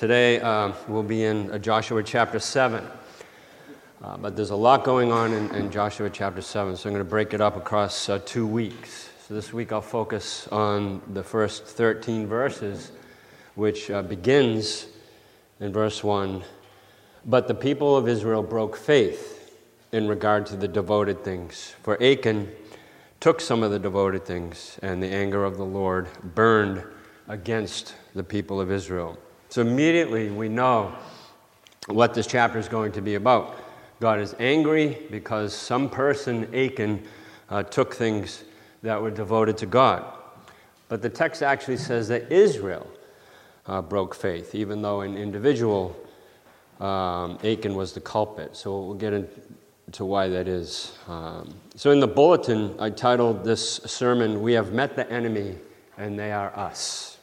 Today uh, we'll be in uh, Joshua chapter 7. Uh, but there's a lot going on in, in, Joshua chapter 7, so I'm going to break it up across uh, two weeks. So this week I'll focus on the first 13 verses, which uh, begins in verse 1 But the people of Israel broke faith in regard to the devoted things. For Achan took some of the devoted things, and the anger of the Lord burned against the people of Israel. So immediately we know what this chapter is going to be about. God is angry because some person, Achan, uh, took things that were devoted to God. But the text actually says that Israel uh, broke faith, even though an individual, um, Achan, was the culprit. So we'll get into why that is. Um, so in the bulletin, I titled this sermon, We Have Met the Enemy and They Are Us.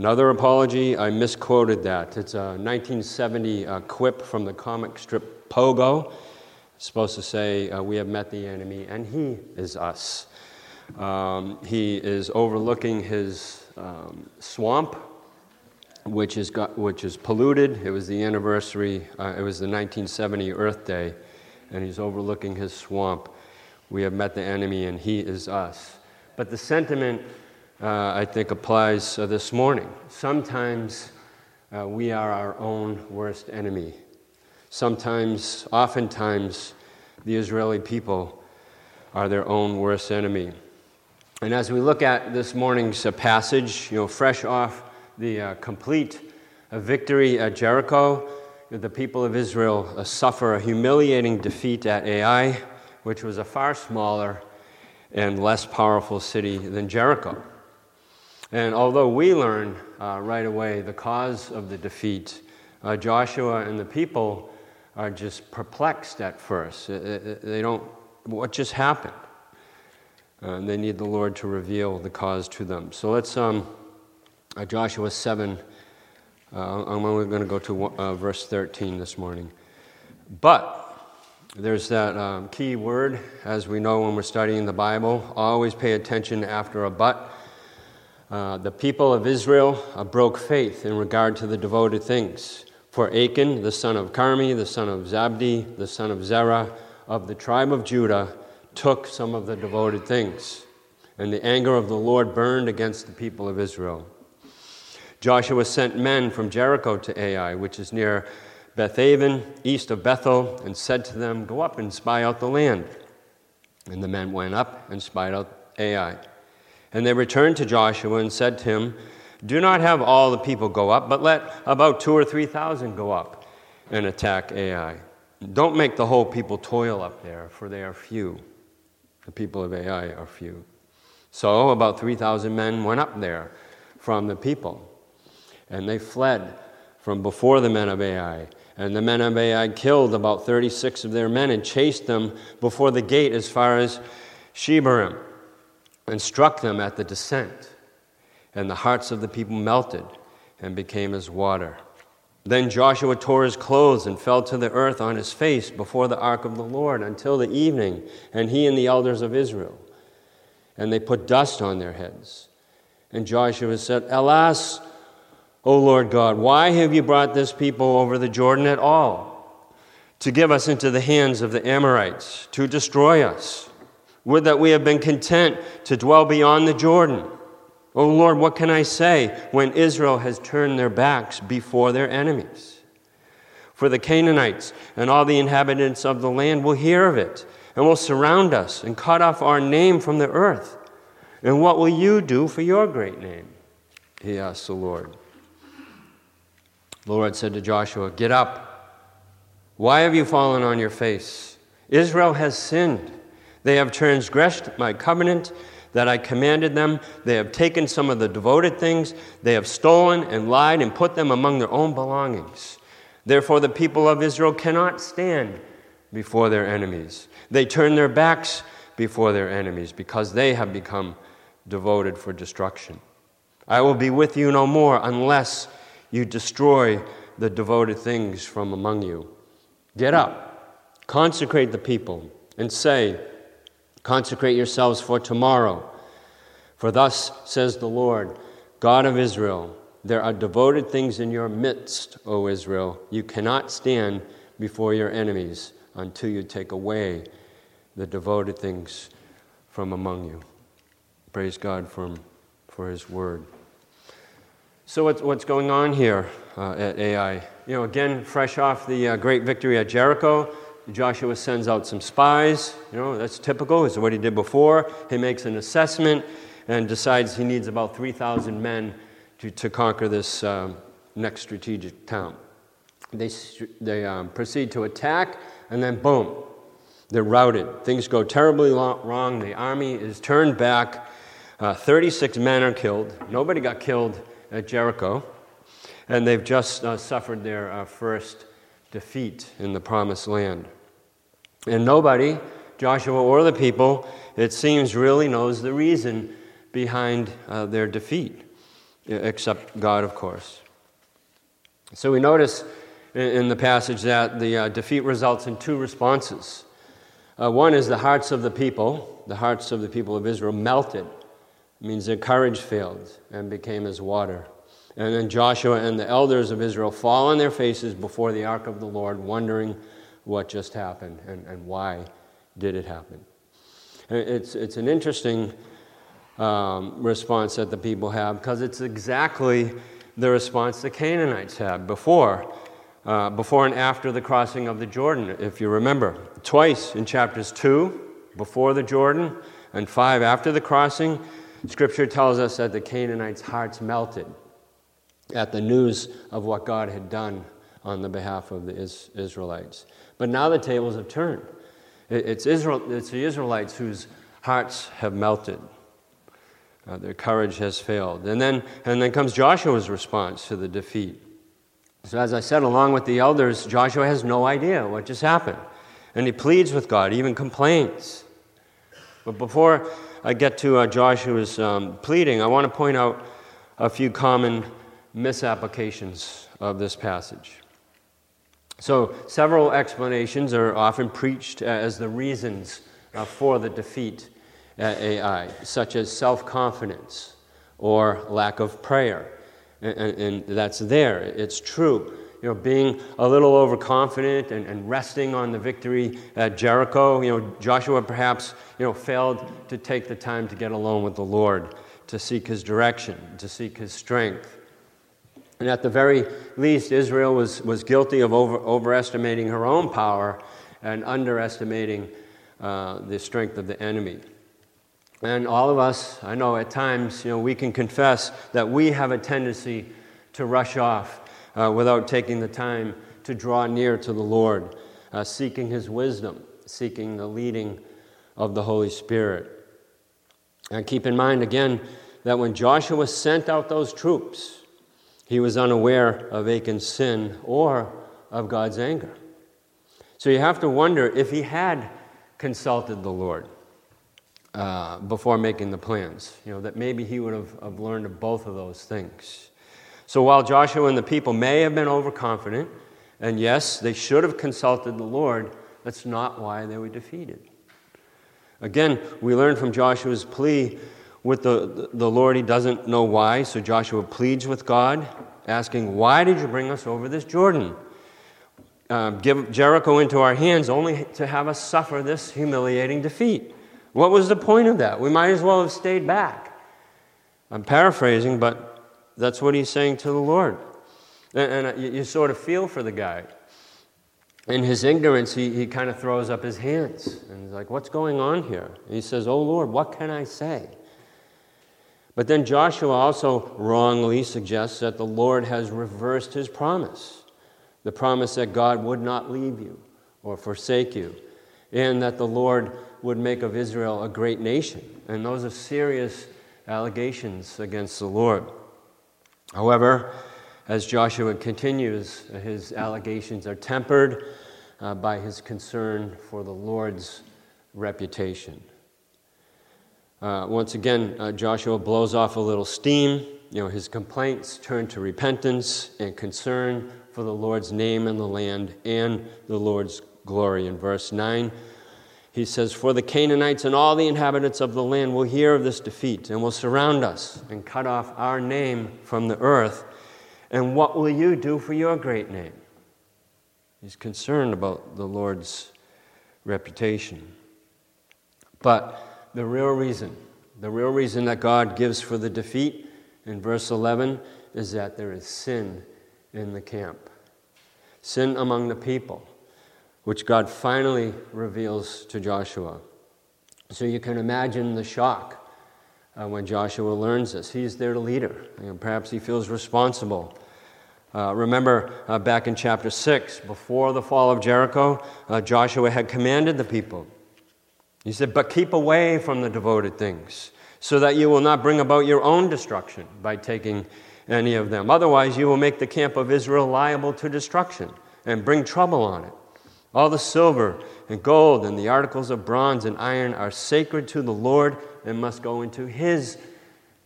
Another apology, I misquoted that. It's a 1970 uh, quip from the comic strip Pogo. It's supposed to say, uh, We have met the enemy, and he is us. Um, he is overlooking his um, swamp, which is, got, which is polluted. It was the anniversary, uh, it was the 1970 Earth Day, and he's overlooking his swamp. We have met the enemy, and he is us. But the sentiment uh, I think applies uh, this morning. Sometimes uh, we are our own worst enemy. Sometimes, oftentimes, the Israeli people are their own worst enemy. And as we look at this morning's uh, passage, you know, fresh off the uh, complete uh, victory at Jericho, the people of Israel suffer a humiliating defeat at Ai, which was a far smaller and less powerful city than Jericho. And although we learn uh, right away the cause of the defeat, uh, Joshua and the people are just perplexed at first. They don't, what just happened? Uh, they need the Lord to reveal the cause to them. So let's, um, uh, Joshua 7, uh, I'm only going to go to uh, verse 13 this morning. But, there's that um, key word, as we know when we're studying the Bible. Always pay attention after a but uh, the people of Israel uh, broke faith in regard to the devoted things. For Achan, the son of Carmi, the son of Zabdi, the son of Zerah, of the tribe of Judah, took some of the devoted things. And the anger of the Lord burned against the people of Israel. Joshua sent men from Jericho to Ai, which is near Bethaven, east of Bethel, and said to them, Go up and spy out the land. And the men went up and spied out Ai. And they returned to Joshua and said to him, Do not have all the people go up, but let about two or three thousand go up and attack Ai. Don't make the whole people toil up there, for they are few. The people of Ai are few. So about 3,000 men went up there from the people, and they fled from before the men of Ai. And the men of Ai killed about 36 of their men and chased them before the gate as far as Shebarim and struck them at the descent. And the hearts of the people melted and became as water. Then Joshua tore his clothes and fell to the earth on his face before the ark of the Lord until the evening, and he and the elders of Israel. And they put dust on their heads. And Joshua said, Alas, O Lord God, why have you brought this people over the Jordan at all? To give us into the hands of the Amorites, to destroy us. Would that we have been content to dwell beyond the Jordan. Oh Lord, what can I say when Israel has turned their backs before their enemies? For the Canaanites and all the inhabitants of the land will hear of it and will surround us and cut off our name from the earth. And what will you do for your great name? He asked the Lord. The Lord said to Joshua, Get up. Why have you fallen on your face? Israel has sinned. They have transgressed my covenant that I commanded them. They have taken some of the devoted things. They have stolen and lied and put them among their own belongings. Therefore, the people of Israel cannot stand before their enemies. They turn their backs before their enemies because they have become devoted for destruction. I will be with you no more unless you destroy the devoted things from among you. Get up, consecrate the people, and say, Consecrate yourselves for tomorrow. For thus says the Lord, God of Israel There are devoted things in your midst, O Israel. You cannot stand before your enemies until you take away the devoted things from among you. Praise God for, for His word. So, what's, what's going on here uh, at Ai? You know, again, fresh off the uh, great victory at Jericho, Joshua sends out some spies. You know, that's typical, It's what he did before. He makes an assessment and decides he needs about 3,000 men to, to conquer this um, next strategic town. They, they um, proceed to attack, and then boom, they're routed. Things go terribly wrong. The army is turned back. Uh, 36 men are killed. Nobody got killed at Jericho. And they've just uh, suffered their uh, first defeat in the promised land. And nobody, Joshua or the people, it seems, really knows the reason behind uh, their defeat except God, of course. So we notice in the passage that the uh, defeat results in two responses. Uh, one is the hearts of the people, the hearts of the people of Israel melted. It means their courage failed and became as water. And then Joshua and the elders of Israel fall on their faces before the ark of the Lord, wondering what just happened and, and why did it happen. It's, it's an interesting um, response that the people have because it's exactly the response the Canaanites had before, uh, before and after the crossing of the Jordan, if you remember. Twice in chapters 2, before the Jordan, and 5 after the crossing, Scripture tells us that the Canaanites' hearts melted at the news of what God had done on the behalf of the Israelites. But now the tables have turned. It's, Israel, it's the Israelites whose hearts have melted. Uh, their courage has failed. And then, and then comes Joshua's response to the defeat. So, as I said, along with the elders, Joshua has no idea what just happened. And he pleads with God, even complains. But before I get to uh, Joshua's um, pleading, I want to point out a few common misapplications of this passage. So, several explanations are often preached as the reasons uh, for the defeat Ai, such as self confidence or lack of prayer. And, and, that's there, it's true. You know, being a little overconfident and, and resting on the victory at Jericho, you know, Joshua perhaps, you know, failed to take the time to get alone with the Lord, to seek his direction, to seek his strength. And at the very least, Israel was, was guilty of over, overestimating her own power and underestimating uh, the strength of the enemy. And all of us, I know at times, you know, we can confess that we have a tendency to rush off uh, without taking the time to draw near to the Lord, uh, seeking His wisdom, seeking the leading of the Holy Spirit. And keep in mind again that when Joshua sent out those troops, he was unaware of Achan's sin or of God's anger. So you have to wonder if he had consulted the Lord uh, before making the plans. You know, that maybe he would have, have learned of both of those things. So while Joshua and the people may have been overconfident, and yes, they should have consulted the Lord, that's not why they were defeated. Again, we learn from Joshua's plea with the, the Lord, he doesn't know why, so Joshua pleads with God, asking, Why did you bring us over this Jordan? Uh, give Jericho into our hands only to have us suffer this humiliating defeat. What was the point of that? We might as well have stayed back. I'm paraphrasing, but that's what he's saying to the Lord. And, and you, you, sort of feel for the guy. In his ignorance, he, he kind of throws up his hands and he's like, What's going on here? And he says, Oh Lord, what can I say? But then Joshua also wrongly suggests that the Lord has reversed his promise the promise that God would not leave you or forsake you, and that the Lord would make of Israel a great nation. And those are serious allegations against the Lord. However, as Joshua continues, his allegations are tempered uh, by his concern for the Lord's reputation. Uh, once again, uh, Joshua blows off a little steam. You know, his complaints turn to repentance and concern for the Lord's name and the land and the Lord's glory. In verse 9, he says, For the Canaanites and all the inhabitants of the land will hear of this defeat and will surround us and cut off our name from the earth And what will you do for your great name? He's concerned about the Lord's reputation. But the real reason, the real reason that God gives for the defeat in verse 11 is that there is sin in the camp. Sin among the people, which God finally reveals to Joshua. So you can imagine the shock uh, when Joshua learns this. He's their leader. Know, perhaps he feels responsible. Uh, remember uh, back in chapter 6, before the fall of Jericho, uh, Joshua had commanded the people. He said, But keep away from the devoted things, so that you will not bring about your own destruction by taking any of them. Otherwise, you will make the camp of Israel liable to destruction and bring trouble on it. All the silver and gold and the articles of bronze and iron are sacred to the Lord and must go into his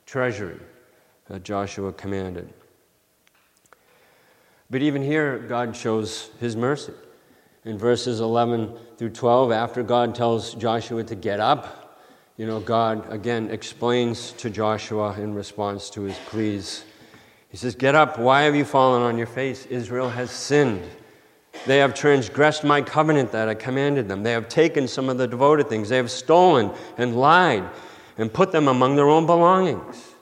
treasury, that Joshua commanded. But even here, God shows his mercy. In verses 11 through 12, after God tells Joshua to get up, you know, God again explains to Joshua in response to his pleas. He says, Get up, why have you fallen on your face? Israel has sinned. They have transgressed my covenant that I commanded them. They have taken some of the devoted things. They have stolen and lied and put them among their own belongings.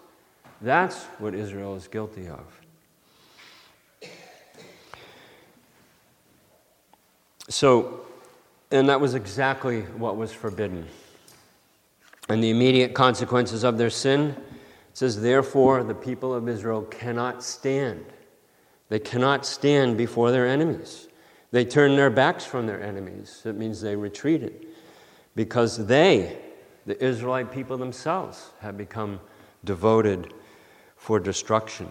That's what Israel is guilty of. So, and that was exactly what was forbidden. And the immediate consequences of their sin says, Therefore, the people of Israel cannot stand. They cannot stand before their enemies. They turned their backs from their enemies. It means they retreated because they, the Israelite people themselves, have become devoted for destruction.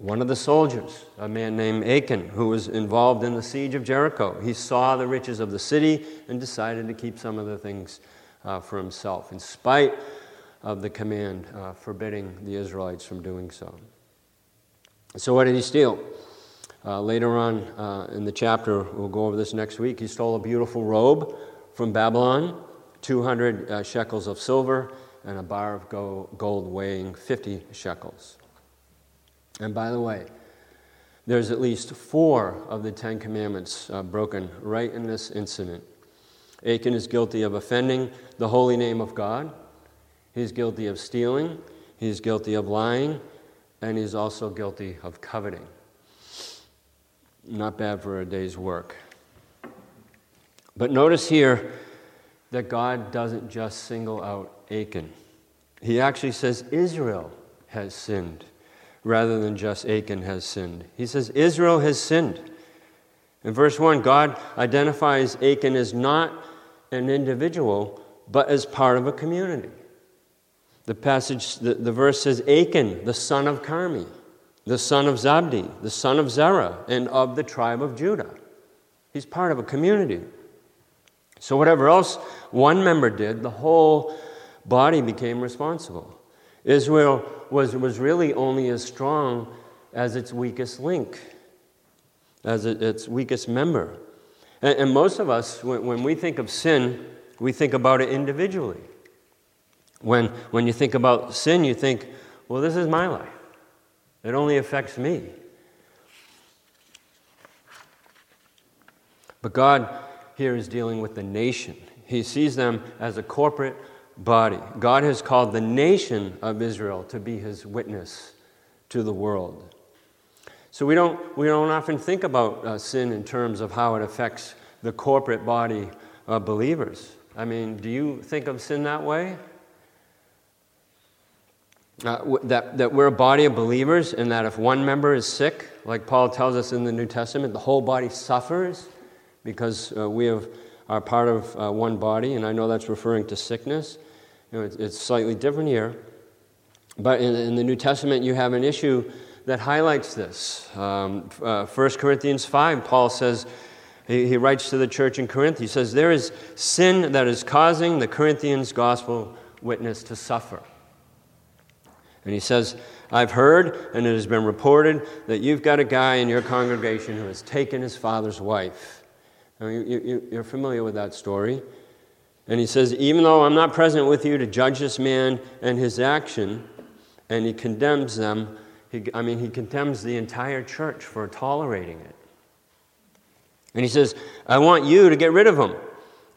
One of the soldiers, a man named Achan, who was involved in the siege of Jericho, he saw the riches of the city and decided to keep some of the things uh, for himself, in spite of the command uh, forbidding the Israelites from doing so. So, what did he steal? Uh, later on uh, in the chapter, we'll go over this next week, he stole a beautiful robe from Babylon, 200 uh, shekels of silver, and a bar of gold weighing 50 shekels. And by the way, there's at least four of the Ten Commandments uh, broken right in this incident. Achan is guilty of offending the holy name of God, he's guilty of stealing, he's guilty of lying, and he's also guilty of coveting. Not bad for a day's work. But notice here that God doesn't just single out Achan. He actually says Israel has sinned rather than just Achan has sinned. He says Israel has sinned. In verse 1, God identifies Achan as not an individual, but as part of a community. The passage, the, the verse says Achan, the son of Carmi the son of Zabdi, the son of Zerah, and of the tribe of Judah. He's part of a community. So, whatever else one member did, the whole body became responsible. Israel was, was really only as strong as its weakest link, as its weakest member. And, and most of us, when, when we think of sin, we think about it individually. When, when you think about sin, you think, well, this is my life. It only affects me. But God here is dealing with the nation. He sees them as a corporate body. God has called the nation of Israel to be his witness to the world. So we don't, we don't often think about uh, sin in terms of how it affects the corporate body of believers. I mean, do you think of sin that way? uh, that, that we're a body of believers and that if one member is sick, like Paul tells us in the New Testament, the whole body suffers because uh, we have, are part of uh, one body, and I know that's referring to sickness. You know, it's, it's slightly different here. But in, in, the New Testament, you have an issue that highlights this. Um, uh, 1 Corinthians 5, Paul says, he, he writes to the church in Corinth, he says, There is sin that is causing the Corinthians' gospel witness to suffer. And he says, I've heard and it has been reported that you've got a guy in your congregation who has taken his father's wife. Now, you, are familiar with that story. And he says, Even though I'm not present with you to judge this man and his action, and he condemns them, He, I mean, he condemns the entire church for tolerating it. And he says, I want you to get rid of him.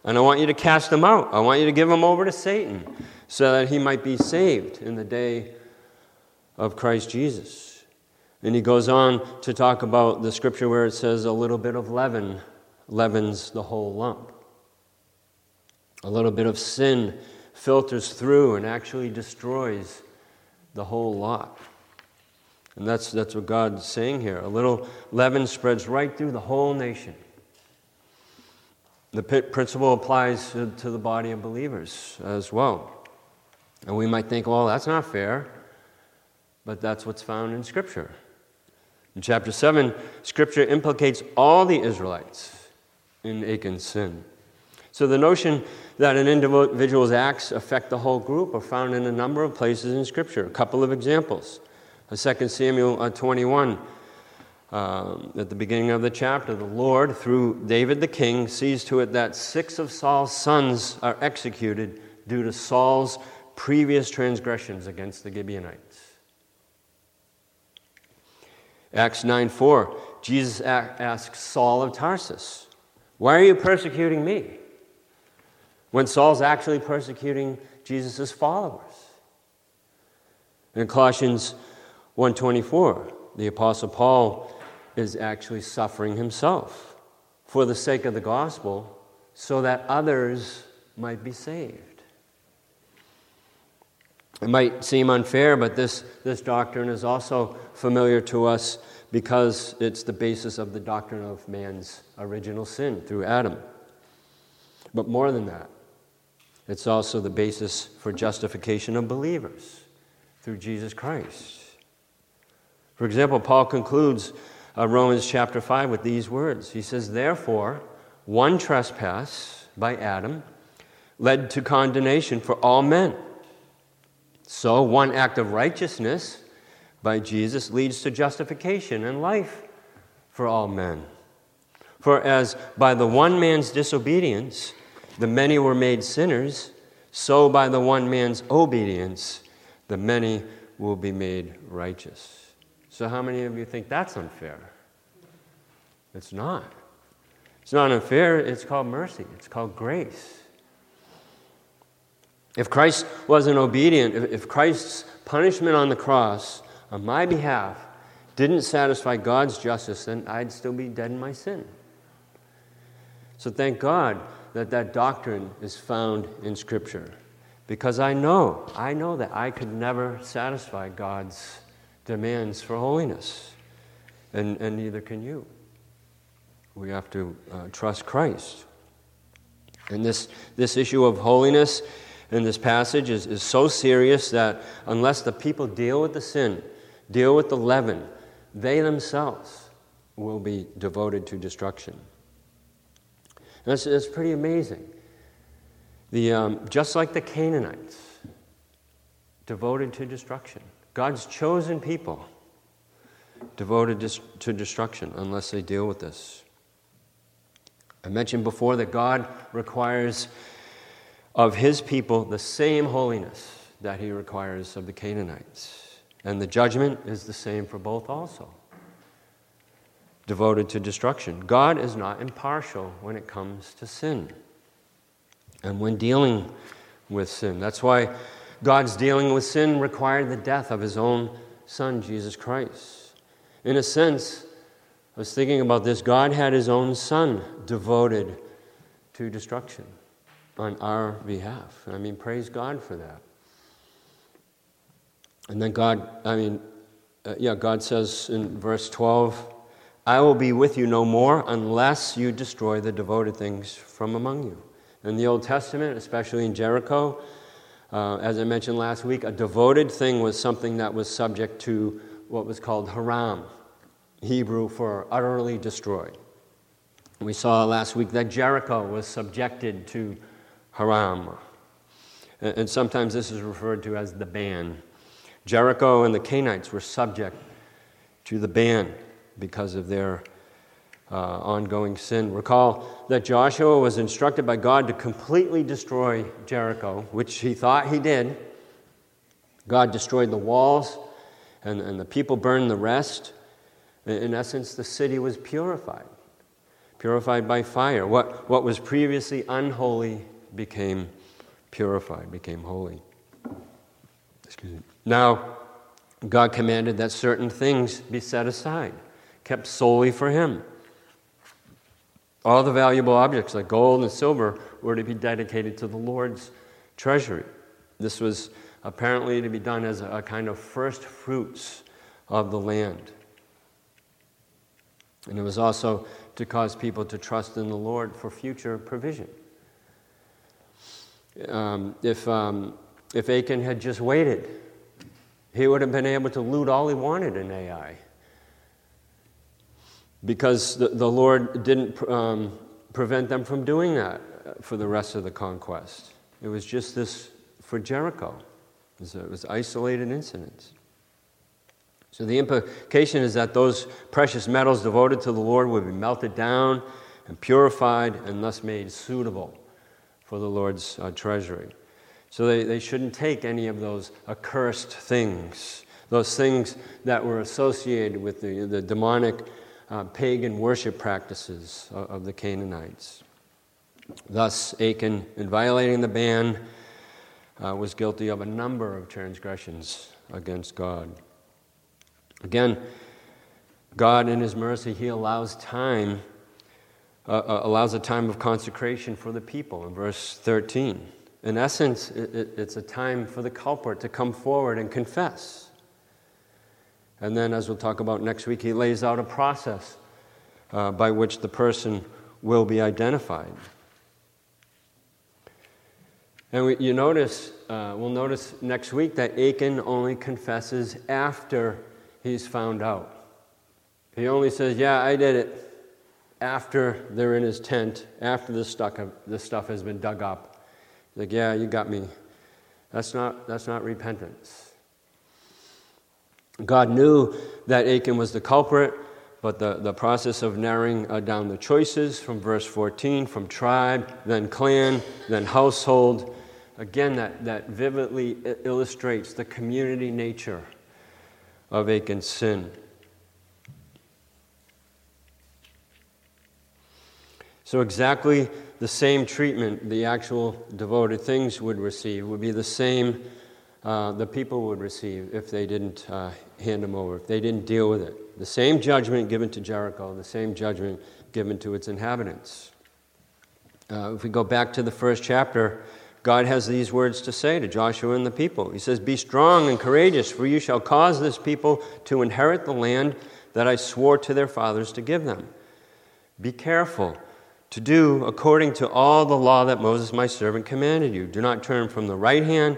And I want you to cast him out. I want you to give him over to Satan so that he might be saved in the day of Christ Jesus. And he goes on to talk about the scripture where it says, a little bit of leaven leavens the whole lump. A little bit of sin filters through and actually destroys the whole lot. And that's, that's what God's saying here. A little leaven spreads right through the whole nation. The principle applies to, the body of believers as well. And we might think, well, that's not fair, but that's what's found in Scripture. In chapter 7, Scripture implicates all the Israelites in Achan's sin. So the notion that an individual's acts affect the whole group are found in a number of places in Scripture. A couple of examples. 2 Samuel uh, 21, um, at the beginning of the chapter, the Lord, through David the king, sees to it that six of Saul's sons are executed due to Saul's previous transgressions against the Gibeonites. Acts 9 4, Jesus asks Saul of Tarsus, Why are you persecuting me? When Saul's actually persecuting Jesus' followers. In Colossians 124, the Apostle Paul is actually suffering himself for the sake of the gospel so that others might be saved. It might seem unfair, but this, this doctrine is also familiar to us because it's the basis of the doctrine of man's original sin through Adam. But more than that, it's also the basis for justification of believers through Jesus Christ. For example, Paul concludes uh, Romans chapter 5 with these words. He says, Therefore, one trespass by Adam led to condemnation for all men. So, one act of righteousness by Jesus leads to justification and life for all men. For as by the one man's disobedience the many were made sinners, so by the one man's obedience the many will be made righteous. So, how many of you think that's unfair? It's not. It's not unfair, it's called mercy, it's called grace. If Christ wasn't obedient, if Christ's punishment on the cross on my behalf didn't satisfy God's justice, then I'd still be dead in my sin. So thank God that that doctrine is found in Scripture. Because I know, I know that I could never satisfy God's demands for holiness, and, and neither can you. We have to uh, trust Christ. And this, this issue of holiness in this passage is, is so serious that unless the people deal with the sin, deal with the leaven, they themselves will be devoted to destruction. That's, that's pretty amazing. The, um, just like the Canaanites, devoted to destruction. God's chosen people devoted to destruction unless they deal with this. I mentioned before that God requires of his people the same holiness that he requires of the Canaanites. And the judgment is the same for both also. Devoted to destruction. God is not impartial when it comes to sin and when dealing with sin. That's why God's dealing with sin required the death of his own son, Jesus Christ. In a sense, I was thinking about this God had his own son devoted to destruction on our behalf. I mean, praise God for that. And then God, I mean, uh, yeah, God says in verse 12, I will be with you no more unless you destroy the devoted things from among you. In the Old Testament, especially in Jericho, uh, as I mentioned last week, a devoted thing was something that was subject to what was called haram, Hebrew for utterly destroyed. We saw last week that Jericho was subjected to haram. And sometimes this is referred to as the ban. Jericho and the Canaanites were subject to the ban because of their uh, ongoing sin. Recall that Joshua was instructed by God to completely destroy Jericho, which he thought he did. God destroyed the walls and, and the people burned the rest. In essence, the city was purified, purified by fire. What, what was previously unholy became purified, became holy. Excuse me. Now, God commanded that certain things be set aside, kept solely for Him. All the valuable objects like gold and silver were to be dedicated to the Lord's treasury. This was apparently to be done as a kind of first fruits of the land. And it was also to cause people to trust in the Lord for future provision. Um, if, um, if Achan had just waited, he would have been able to loot all he wanted in Ai. Because the, the Lord didn't um, prevent them from doing that for the rest of the conquest. It was just this for Jericho. It was, it was isolated incidents. So the implication is that those precious metals devoted to the Lord would be melted down and purified and thus made suitable for the Lord's uh, treasury. So they, they shouldn't take any of those accursed things, those things that were associated with the, the demonic uh, pagan worship practices of, the Canaanites. Thus, Achan, in violating the ban, uh, was guilty of a number of transgressions against God. Again, God, in His mercy, He allows time, uh, uh, allows a time of consecration for the people in verse 13. In essence, it, it, it's a time for the culprit to come forward and confess. And then, as we'll talk about next week, He lays out a process uh, by which the person will be identified. And we, you notice, uh, we'll notice next week that Achan only confesses after he's found out. He only says, Yeah, I did it after they're in his tent, after the stuff, stuff has been dug up. He's like, Yeah, you got me. That's not, that's not repentance. God knew that Achan was the culprit, but the, the process of narrowing uh, down the choices from verse 14, from tribe, then clan, then household, Again, that, that vividly illustrates the community nature of Achan's sin. So, exactly the same treatment the actual devoted things would receive would be the same uh, the people would receive if they didn't uh, hand them over, if they didn't deal with it. The same judgment given to Jericho, the same judgment given to its inhabitants. Uh, if we go back to the first chapter, God has these words to say to Joshua and the people. He says, Be strong and courageous, for you shall cause this people to inherit the land that I swore to their fathers to give them. Be careful to do according to all the law that Moses my servant commanded you. Do not turn from the right hand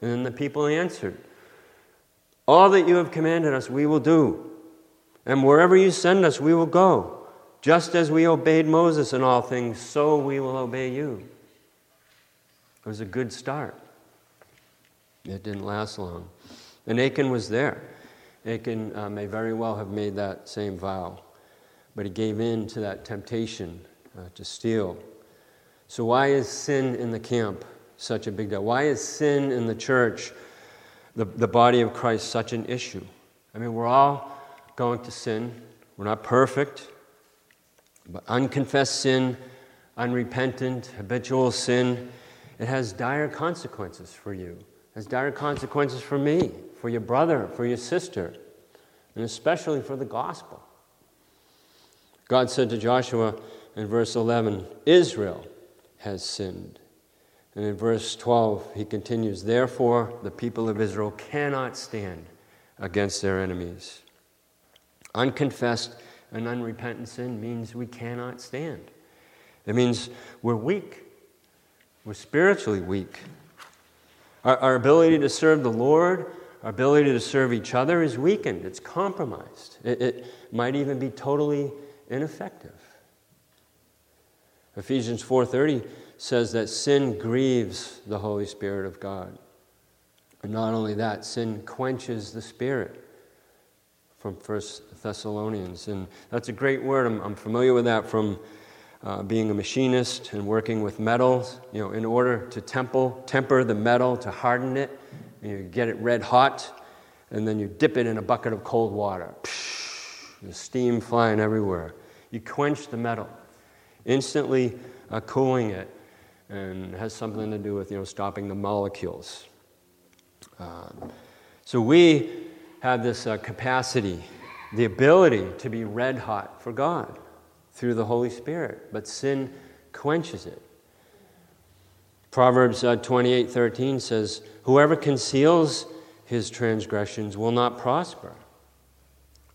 And then the people answered, All that you have commanded us, we will do. And wherever you send us, we will go. Just as we obeyed Moses in all things, so we will obey you. It was a good start. It didn't last long. And Achan was there. Achan uh, may very well have made that same vow, but he gave in to that temptation uh, to steal. So, why is sin in the camp such a big deal? Why is sin in the church, the, the body of Christ, such an issue? I mean, we're all going to sin. We're not perfect, but unconfessed sin, unrepentant, habitual sin it has dire consequences for you. It has dire consequences for me, for your brother, for your sister, and especially for the gospel. God said to Joshua in verse 11, Israel has sinned. And in verse 12, he continues, Therefore, the people of Israel cannot stand against their enemies. Unconfessed and unrepentant sin means we cannot stand. It means we're weak. We're spiritually weak. Our, our ability to serve the Lord, our ability to serve each other is weakened, it's compromised. It, it might even be totally ineffective. Ephesians 4:30 says that sin grieves the Holy Spirit of God. And not only that, sin quenches the Spirit from 1 Thessalonians. And that's a great word. I'm, I'm familiar with that from uh, being a machinist and working with metals. You know, in order to temple, temper the metal, to harden it, you get it red hot, and then you dip it in a bucket of cold water. Psh, the steam flying everywhere. You quench the metal, instantly uh, cooling it, and has something to do with you know stopping the molecules. Um, so we have this uh, capacity, the ability to be red hot for God through the Holy Spirit, but sin quenches it. Proverbs uh, 28 13 says, Whoever conceals his transgressions will not prosper.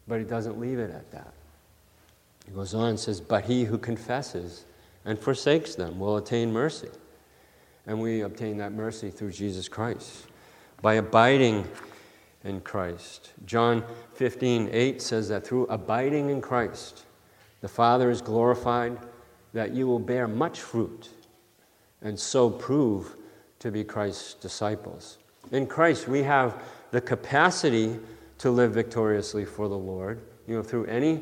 But he doesn't leave it at that. He goes on and says, But he who confesses and forsakes them will attain mercy. And we obtain that mercy through Jesus Christ by abiding in Christ. John 15, 8 says that through abiding in Christ, the Father is glorified, that you will bear much fruit and so prove to be Christ's disciples. In Christ, we have the capacity to live victoriously for the Lord, you know, through any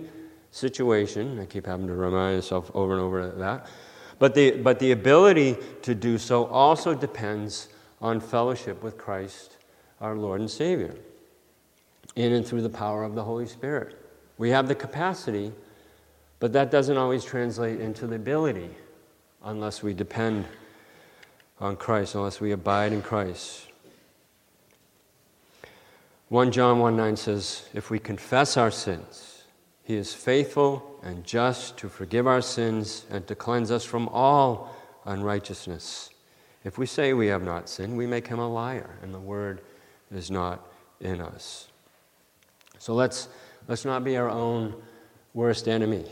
situation. I keep having to remind myself over and over that. But the, but the ability to do so also depends on fellowship with Christ, our Lord and Savior, in and through the power of the Holy Spirit. We have the capacity, but that doesn't always translate into the ability unless we depend on Christ, unless we abide in Christ. 1 John 1 9 says, If we confess our sins, he is faithful and just to forgive our sins and to cleanse us from all unrighteousness. If we say we have not sinned, we make him a liar, and the word is not in us. So let's, let's not be our own worst enemy.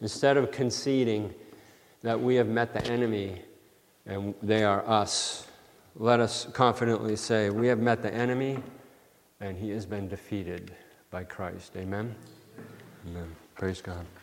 Instead of conceding that we have met the enemy and they are us, let us confidently say, We have met the enemy and he has been defeated by Christ. Amen? Amen. Praise God.